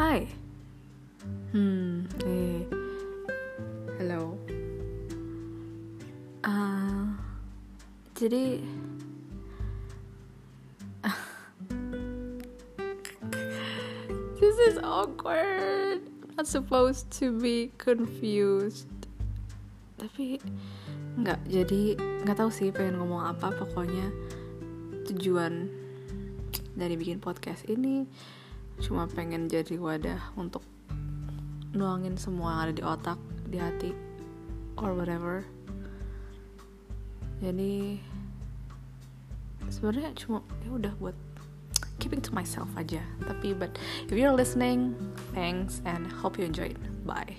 Hi. Hmm. Hey. Hello. Uh, jadi This is awkward. I'm not supposed to be confused. Tapi nggak jadi nggak tahu sih pengen ngomong apa pokoknya tujuan dari bikin podcast ini cuma pengen jadi wadah untuk nuangin semua yang ada di otak di hati or whatever. Jadi sebenarnya cuma ya udah buat keeping to myself aja. Tapi but if you're listening thanks and hope you enjoyed. Bye